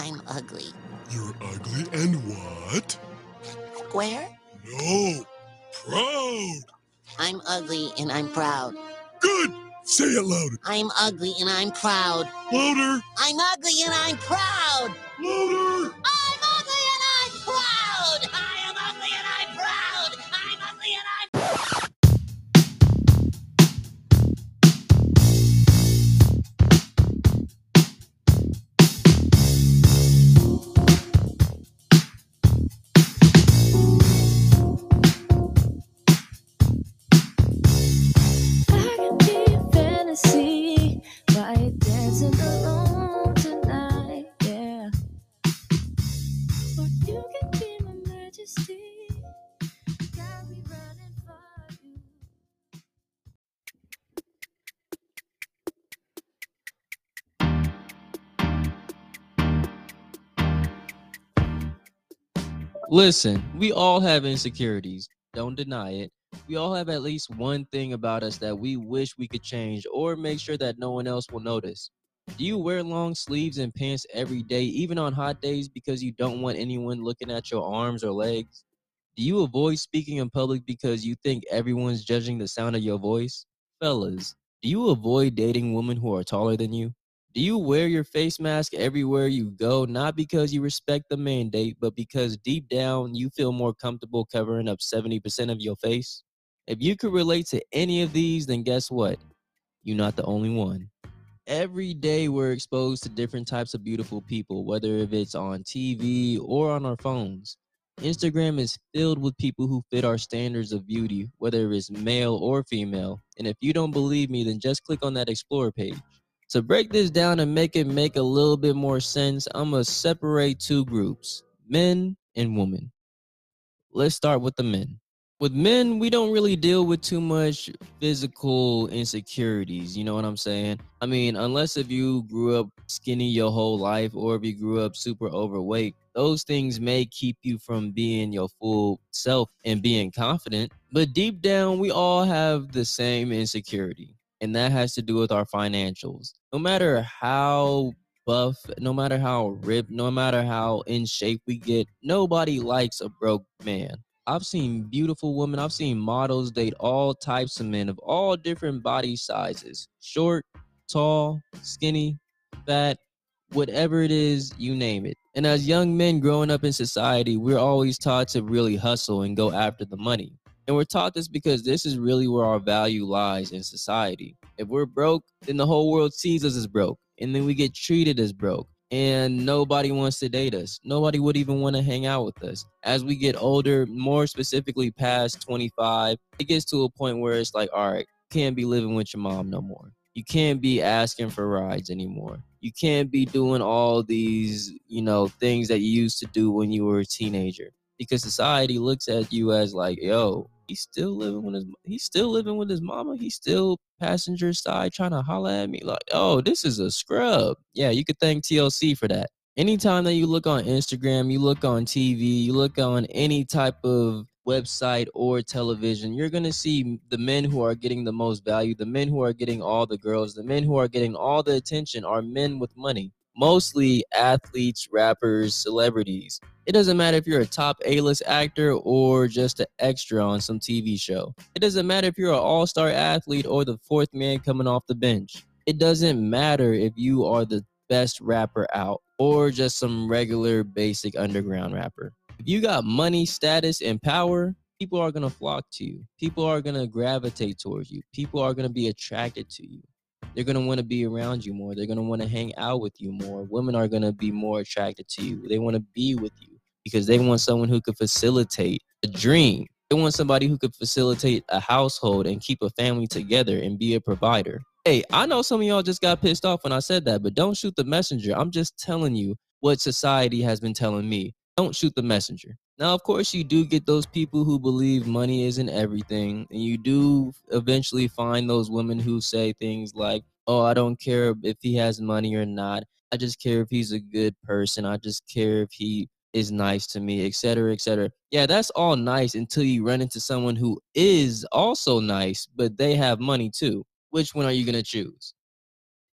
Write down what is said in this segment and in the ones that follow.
I'm ugly. You're ugly and what? Square? No, proud. I'm ugly and I'm proud. Good. Say it louder. I'm ugly and I'm proud. Louder. I'm ugly and I'm proud. Louder. I'm Listen, we all have insecurities. Don't deny it. We all have at least one thing about us that we wish we could change or make sure that no one else will notice. Do you wear long sleeves and pants every day, even on hot days, because you don't want anyone looking at your arms or legs? Do you avoid speaking in public because you think everyone's judging the sound of your voice? Fellas, do you avoid dating women who are taller than you? Do you wear your face mask everywhere you go, not because you respect the mandate, but because deep down you feel more comfortable covering up 70% of your face? If you could relate to any of these, then guess what? You're not the only one. Every day we're exposed to different types of beautiful people, whether if it's on TV or on our phones. Instagram is filled with people who fit our standards of beauty, whether it's male or female. And if you don't believe me, then just click on that explore page. To break this down and make it make a little bit more sense, I'm gonna separate two groups men and women. Let's start with the men. With men, we don't really deal with too much physical insecurities. You know what I'm saying? I mean, unless if you grew up skinny your whole life or if you grew up super overweight, those things may keep you from being your full self and being confident. But deep down, we all have the same insecurity and that has to do with our financials. No matter how buff, no matter how ripped, no matter how in shape we get, nobody likes a broke man. I've seen beautiful women, I've seen models date all types of men of all different body sizes short, tall, skinny, fat, whatever it is, you name it. And as young men growing up in society, we're always taught to really hustle and go after the money. And we're taught this because this is really where our value lies in society. If we're broke, then the whole world sees us as broke. And then we get treated as broke. And nobody wants to date us. Nobody would even want to hang out with us. As we get older, more specifically past 25, it gets to a point where it's like, all right, can't be living with your mom no more. You can't be asking for rides anymore. You can't be doing all these, you know, things that you used to do when you were a teenager because society looks at you as like, yo, he's still living with his he's still living with his mama. He's still passenger side trying to holler at me like, oh, this is a scrub. Yeah, you could thank TLC for that. Anytime that you look on Instagram, you look on TV, you look on any type of website or television, you're going to see the men who are getting the most value, the men who are getting all the girls, the men who are getting all the attention are men with money. Mostly athletes, rappers, celebrities. It doesn't matter if you're a top A-list actor or just an extra on some TV show. It doesn't matter if you're an all-star athlete or the fourth man coming off the bench. It doesn't matter if you are the best rapper out or just some regular basic underground rapper. If you got money, status, and power, people are going to flock to you. People are going to gravitate towards you. People are going to be attracted to you. They're going to want to be around you more. They're going to want to hang out with you more. Women are going to be more attracted to you. They want to be with you because they want someone who could facilitate a dream. They want somebody who could facilitate a household and keep a family together and be a provider. Hey, I know some of y'all just got pissed off when I said that, but don't shoot the messenger. I'm just telling you what society has been telling me. Don't shoot the messenger. Now, of course, you do get those people who believe money isn't everything, and you do eventually find those women who say things like, Oh, I don't care if he has money or not. I just care if he's a good person. I just care if he is nice to me, etc., etc. Yeah, that's all nice until you run into someone who is also nice, but they have money too. Which one are you going to choose?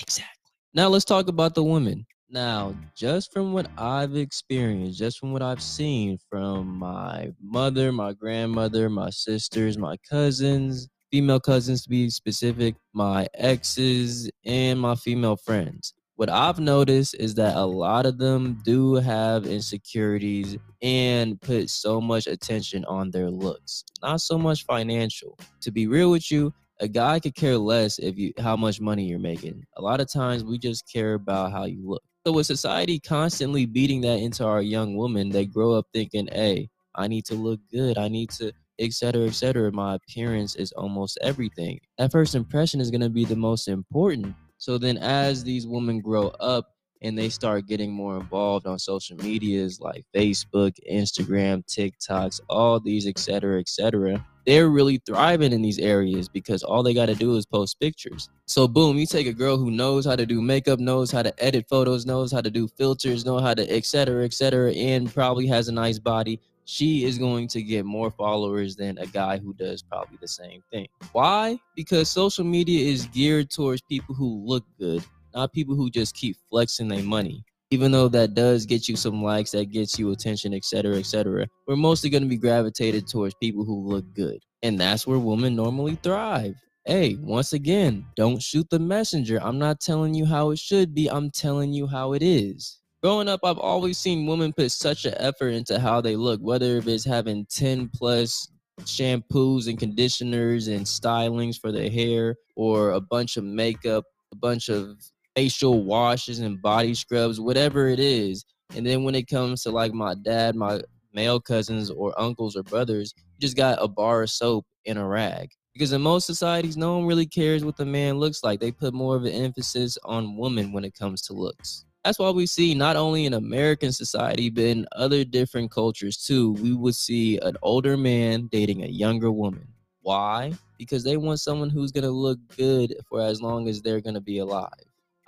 Exactly. Now let's talk about the women. Now, just from what I've experienced, just from what I've seen from my mother, my grandmother, my sisters, my cousins, female cousins to be specific, my exes, and my female friends. What I've noticed is that a lot of them do have insecurities and put so much attention on their looks, not so much financial. To be real with you, a guy could care less if you how much money you're making. A lot of times we just care about how you look. So with society constantly beating that into our young women, they grow up thinking, "Hey, I need to look good. I need to etc etc my appearance is almost everything. That first impression is going to be the most important. So then as these women grow up and they start getting more involved on social medias like facebook instagram tiktoks all these etc etc they're really thriving in these areas because all they got to do is post pictures so boom you take a girl who knows how to do makeup knows how to edit photos knows how to do filters know how to etc etc and probably has a nice body she is going to get more followers than a guy who does probably the same thing. Why? Because social media is geared towards people who look good, not people who just keep flexing their money. Even though that does get you some likes, that gets you attention, etc., etc., we're mostly going to be gravitated towards people who look good. And that's where women normally thrive. Hey, once again, don't shoot the messenger. I'm not telling you how it should be, I'm telling you how it is growing up, I've always seen women put such an effort into how they look, whether if it's having 10 plus shampoos and conditioners and stylings for their hair, or a bunch of makeup, a bunch of facial washes and body scrubs, whatever it is. And then when it comes to like my dad, my male cousins, or uncles or brothers, just got a bar of soap and a rag. Because in most societies, no one really cares what the man looks like. They put more of an emphasis on women when it comes to looks that's why we see not only in American society, but in other different cultures too, we would see an older man dating a younger woman. Why? Because they want someone who's going to look good for as long as they're going to be alive.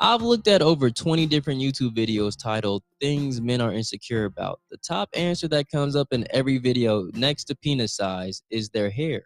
I've looked at over 20 different YouTube videos titled Things Men Are Insecure About. The top answer that comes up in every video next to penis size is their hair.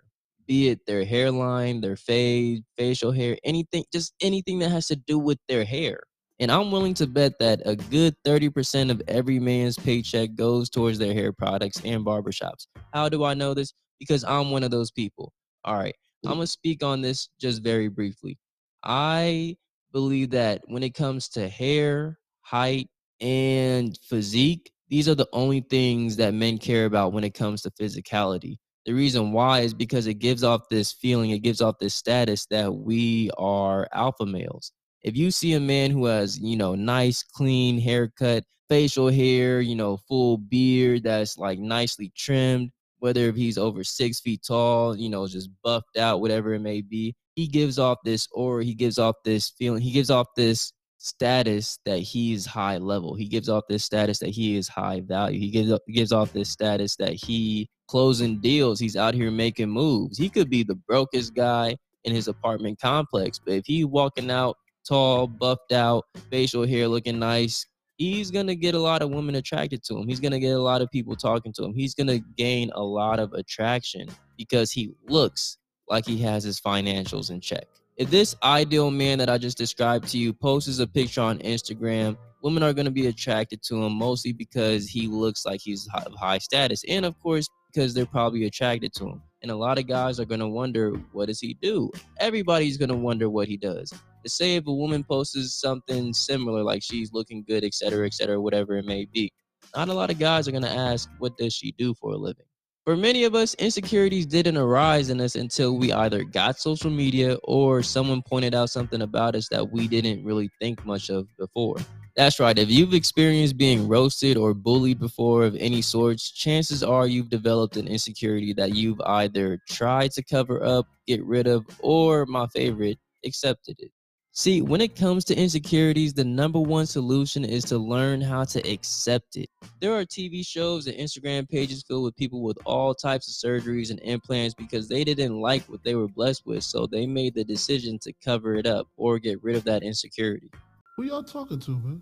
Be it their hairline, their fade, facial hair, anything, just anything that has to do with their hair. And I'm willing to bet that a good 30% of every man's paycheck goes towards their hair products and barbershops. How do I know this? Because I'm one of those people. All right. I'm mm. going to speak on this just very briefly. I believe that when it comes to hair, height, and physique, these are the only things that men care about when it comes to physicality. The reason why is because it gives off this feeling, it gives off this status that we are alpha males if you see a man who has, you know, nice, clean haircut, facial hair, you know, full beard that's like nicely trimmed, whether if he's over six feet tall, you know, just buffed out, whatever it may be, he gives off this or he gives off this feeling, he gives off this status that he's high level. He gives off this status that he is high value. He gives gives off this status that he closing deals. He's out here making moves. He could be the brokest guy in his apartment complex, but if he walking out tall, buffed out, facial hair looking nice, he's gonna get a lot of women attracted to him. He's gonna get a lot of people talking to him. He's gonna gain a lot of attraction because he looks like he has his financials in check. If this ideal man that I just described to you posts a picture on Instagram, women are to be attracted to him mostly because he looks like he's of high status and of course because they're probably attracted to him. And a lot of guys are to wonder what does he do? Everybody's to wonder what he does say if a woman posts something similar, like she's looking good, et cetera, et cetera, whatever it may be, not a lot of guys are going to ask, what does she do for a living? For many of us, insecurities didn't arise in us until we either got social media or someone pointed out something about us that we didn't really think much of before. That's right. If you've experienced being roasted or bullied before of any sorts, chances are you've developed an insecurity that you've either tried to cover up, get rid of, or my favorite, accepted it. See, when it comes to insecurities, the number one solution is to learn how to accept it. There are TV shows and Instagram pages filled with people with all types of surgeries and implants because they didn't like what they were blessed with, so they made the decision to cover it up or get rid of that insecurity. Who y'all talking to, man?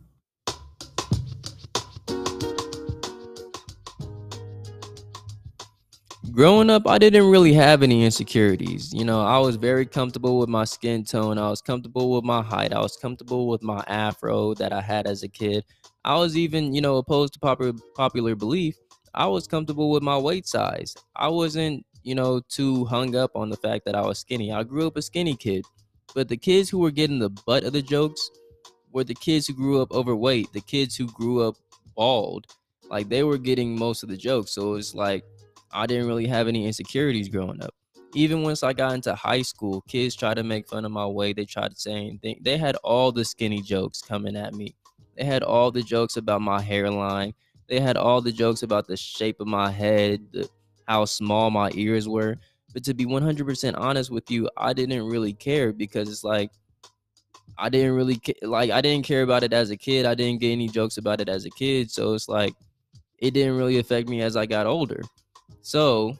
Growing up, I didn't really have any insecurities. You know, I was very comfortable with my skin tone. I was comfortable with my height. I was comfortable with my afro that I had as a kid. I was even, you know, opposed to popular popular belief. I was comfortable with my weight size. I wasn't, you know, too hung up on the fact that I was skinny. I grew up a skinny kid. But the kids who were getting the butt of the jokes were the kids who grew up overweight, the kids who grew up bald. Like they were getting most of the jokes. So it's like I didn't really have any insecurities growing up. Even once I got into high school, kids tried to make fun of my weight. They tried to say anything. They had all the skinny jokes coming at me. They had all the jokes about my hairline. They had all the jokes about the shape of my head, the, how small my ears were. But to be 100% honest with you, I didn't really care because it's like I didn't really like I didn't care about it as a kid. I didn't get any jokes about it as a kid, so it's like it didn't really affect me as I got older. So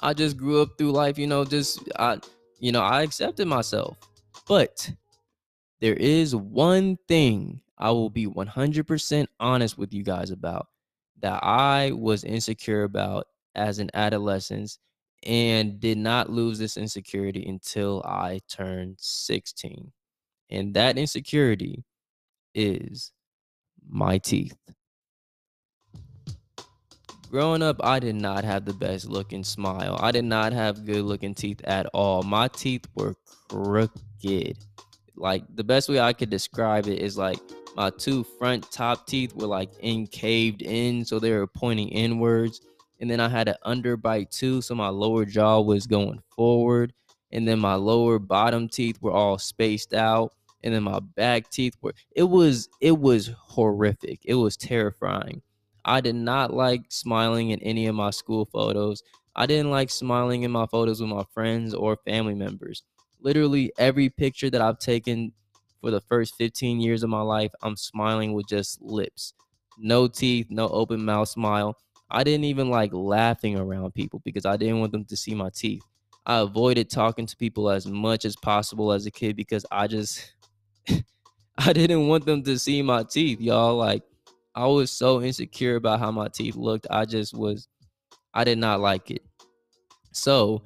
I just grew up through life, you know, just I you know, I accepted myself. But there is one thing I will be 100% honest with you guys about that I was insecure about as an adolescent and did not lose this insecurity until I turned 16. And that insecurity is my teeth. Growing up, I did not have the best looking smile. I did not have good looking teeth at all. My teeth were crooked. Like the best way I could describe it is like my two front top teeth were like encaved in, so they were pointing inwards. And then I had an underbite too, so my lower jaw was going forward. And then my lower bottom teeth were all spaced out. And then my back teeth were it was it was horrific. It was terrifying. I did not like smiling in any of my school photos. I didn't like smiling in my photos with my friends or family members. Literally every picture that I've taken for the first 15 years of my life, I'm smiling with just lips. No teeth, no open mouth smile. I didn't even like laughing around people because I didn't want them to see my teeth. I avoided talking to people as much as possible as a kid because I just I didn't want them to see my teeth, y'all. Like I was so insecure about how my teeth looked. I just was I did not like it. So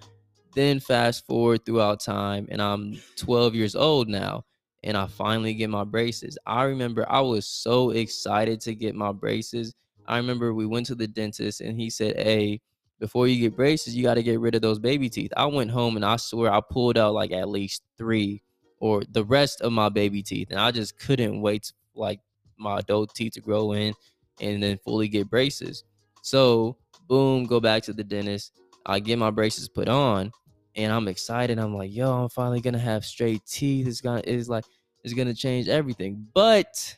then fast forward throughout time and I'm 12 years old now and I finally get my braces. I remember I was so excited to get my braces. I remember we went to the dentist and he said, "Hey, before you get braces, you got to get rid of those baby teeth." I went home and I swear I pulled out like at least 3 or the rest of my baby teeth and I just couldn't wait to, like my adult teeth to grow in and then fully get braces. So, boom, go back to the dentist. I get my braces put on and I'm excited. I'm like, yo, I'm finally gonna have straight teeth. It's gonna it's like it's gonna change everything. But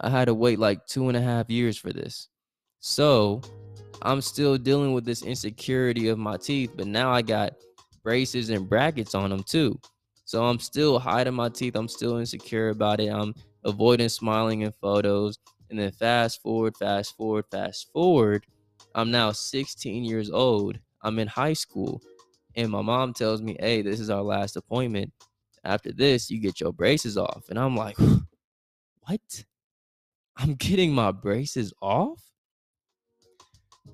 I had to wait like two and a half years for this. So I'm still dealing with this insecurity of my teeth, but now I got braces and brackets on them too. So I'm still hiding my teeth. I'm still insecure about it. I'm avoiding smiling in photos. And then fast forward, fast forward, fast forward. I'm now 16 years old. I'm in high school. And my mom tells me, hey, this is our last appointment. After this, you get your braces off. And I'm like, what? I'm getting my braces off?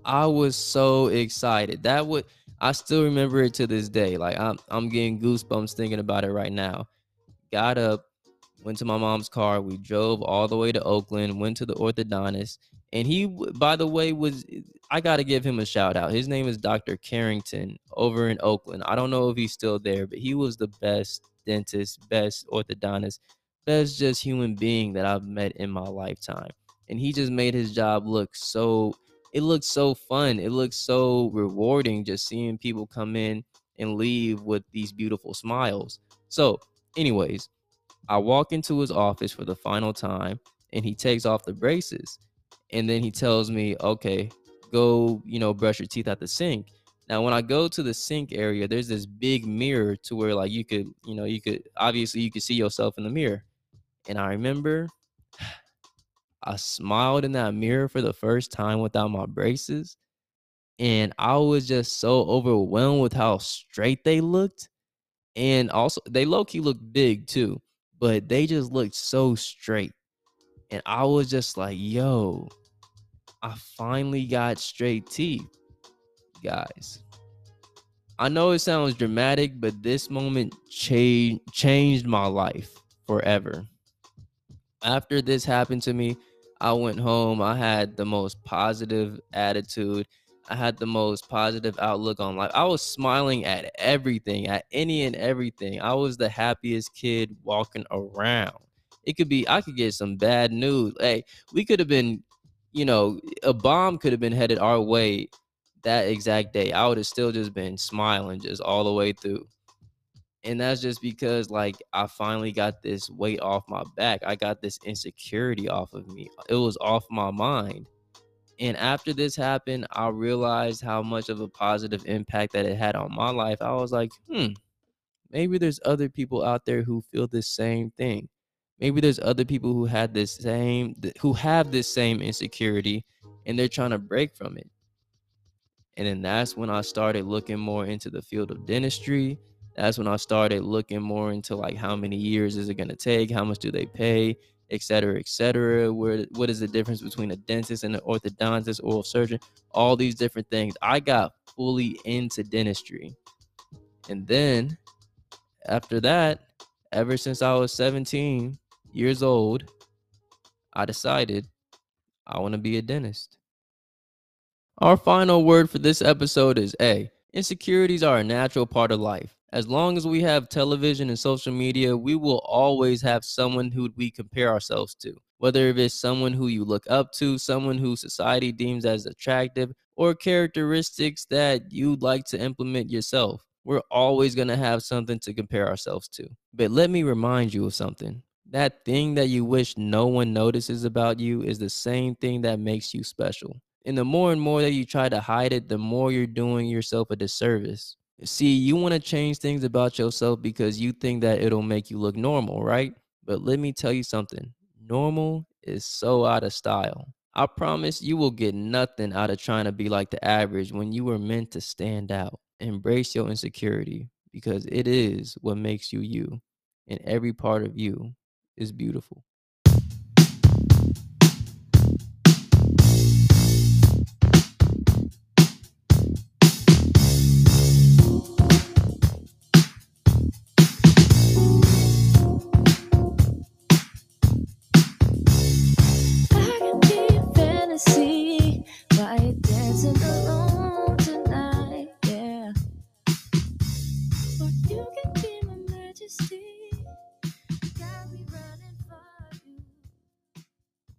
I was so excited. That would I still remember it to this day. Like I'm I'm getting goosebumps thinking about it right now. Got up, went to my mom's car. We drove all the way to Oakland, went to the orthodontist, and he, by the way, was I got to give him a shout out. His name is Dr. Carrington over in Oakland. I don't know if he's still there, but he was the best dentist, best orthodontist, best just human being that I've met in my lifetime. And he just made his job look so it looked so fun. It looked so rewarding just seeing people come in and leave with these beautiful smiles. So, anyways, I walk into his office for the final time and he takes off the braces and then he tells me, "Okay, go, you know, brush your teeth at the sink." Now, when I go to the sink area, there's this big mirror to where like you could, you know, you could obviously you could see yourself in the mirror. And I remember I smiled in that mirror for the first time without my braces. And I was just so overwhelmed with how straight they looked. And also, they low key looked big too, but they just looked so straight. And I was just like, yo, I finally got straight teeth. guys. I know it sounds dramatic, but this moment cha- changed my life forever. After this happened to me, I went home. I had the most positive attitude. I had the most positive outlook on life. I was smiling at everything, at any and everything. I was the happiest kid walking around. It could be, I could get some bad news. Hey, we could have been, you know, a bomb could have been headed our way that exact day. I would have still just been smiling just all the way through. And that's just because, like, I finally got this weight off my back. I got this insecurity off of me. It was off my mind and after this happened, I realized how much of a positive impact that it had on my life. I was like, hmm, maybe there's other people out there who feel the same thing. Maybe there's other people who had this same who have this same insecurity and they're trying to break from it. And then that's when I started looking more into the field of dentistry. That's when I started looking more into like how many years is it going to take? How much do they pay? Et cetera, et cetera. Where what is the difference between a dentist and an orthodontist, oral surgeon? All these different things. I got fully into dentistry. And then after that, ever since I was 17 years old, I decided I want to be a dentist. Our final word for this episode is A. Insecurities are a natural part of life. As long as we have television and social media, we will always have someone who we compare ourselves to. Whether it's someone who you look up to, someone who society deems as attractive, or characteristics that you'd like to implement yourself. We're always going to have something to compare ourselves to. But let me remind you of something. That thing that you wish no one notices about you is the same thing that makes you special. And the more and more that you try to hide it, the more you're doing yourself a disservice. See, you want to change things about yourself because you think that it'll make you look normal, right? But let me tell you something normal is so out of style. I promise you will get nothing out of trying to be like the average when you were meant to stand out. Embrace your insecurity because it is what makes you you, and every part of you is beautiful.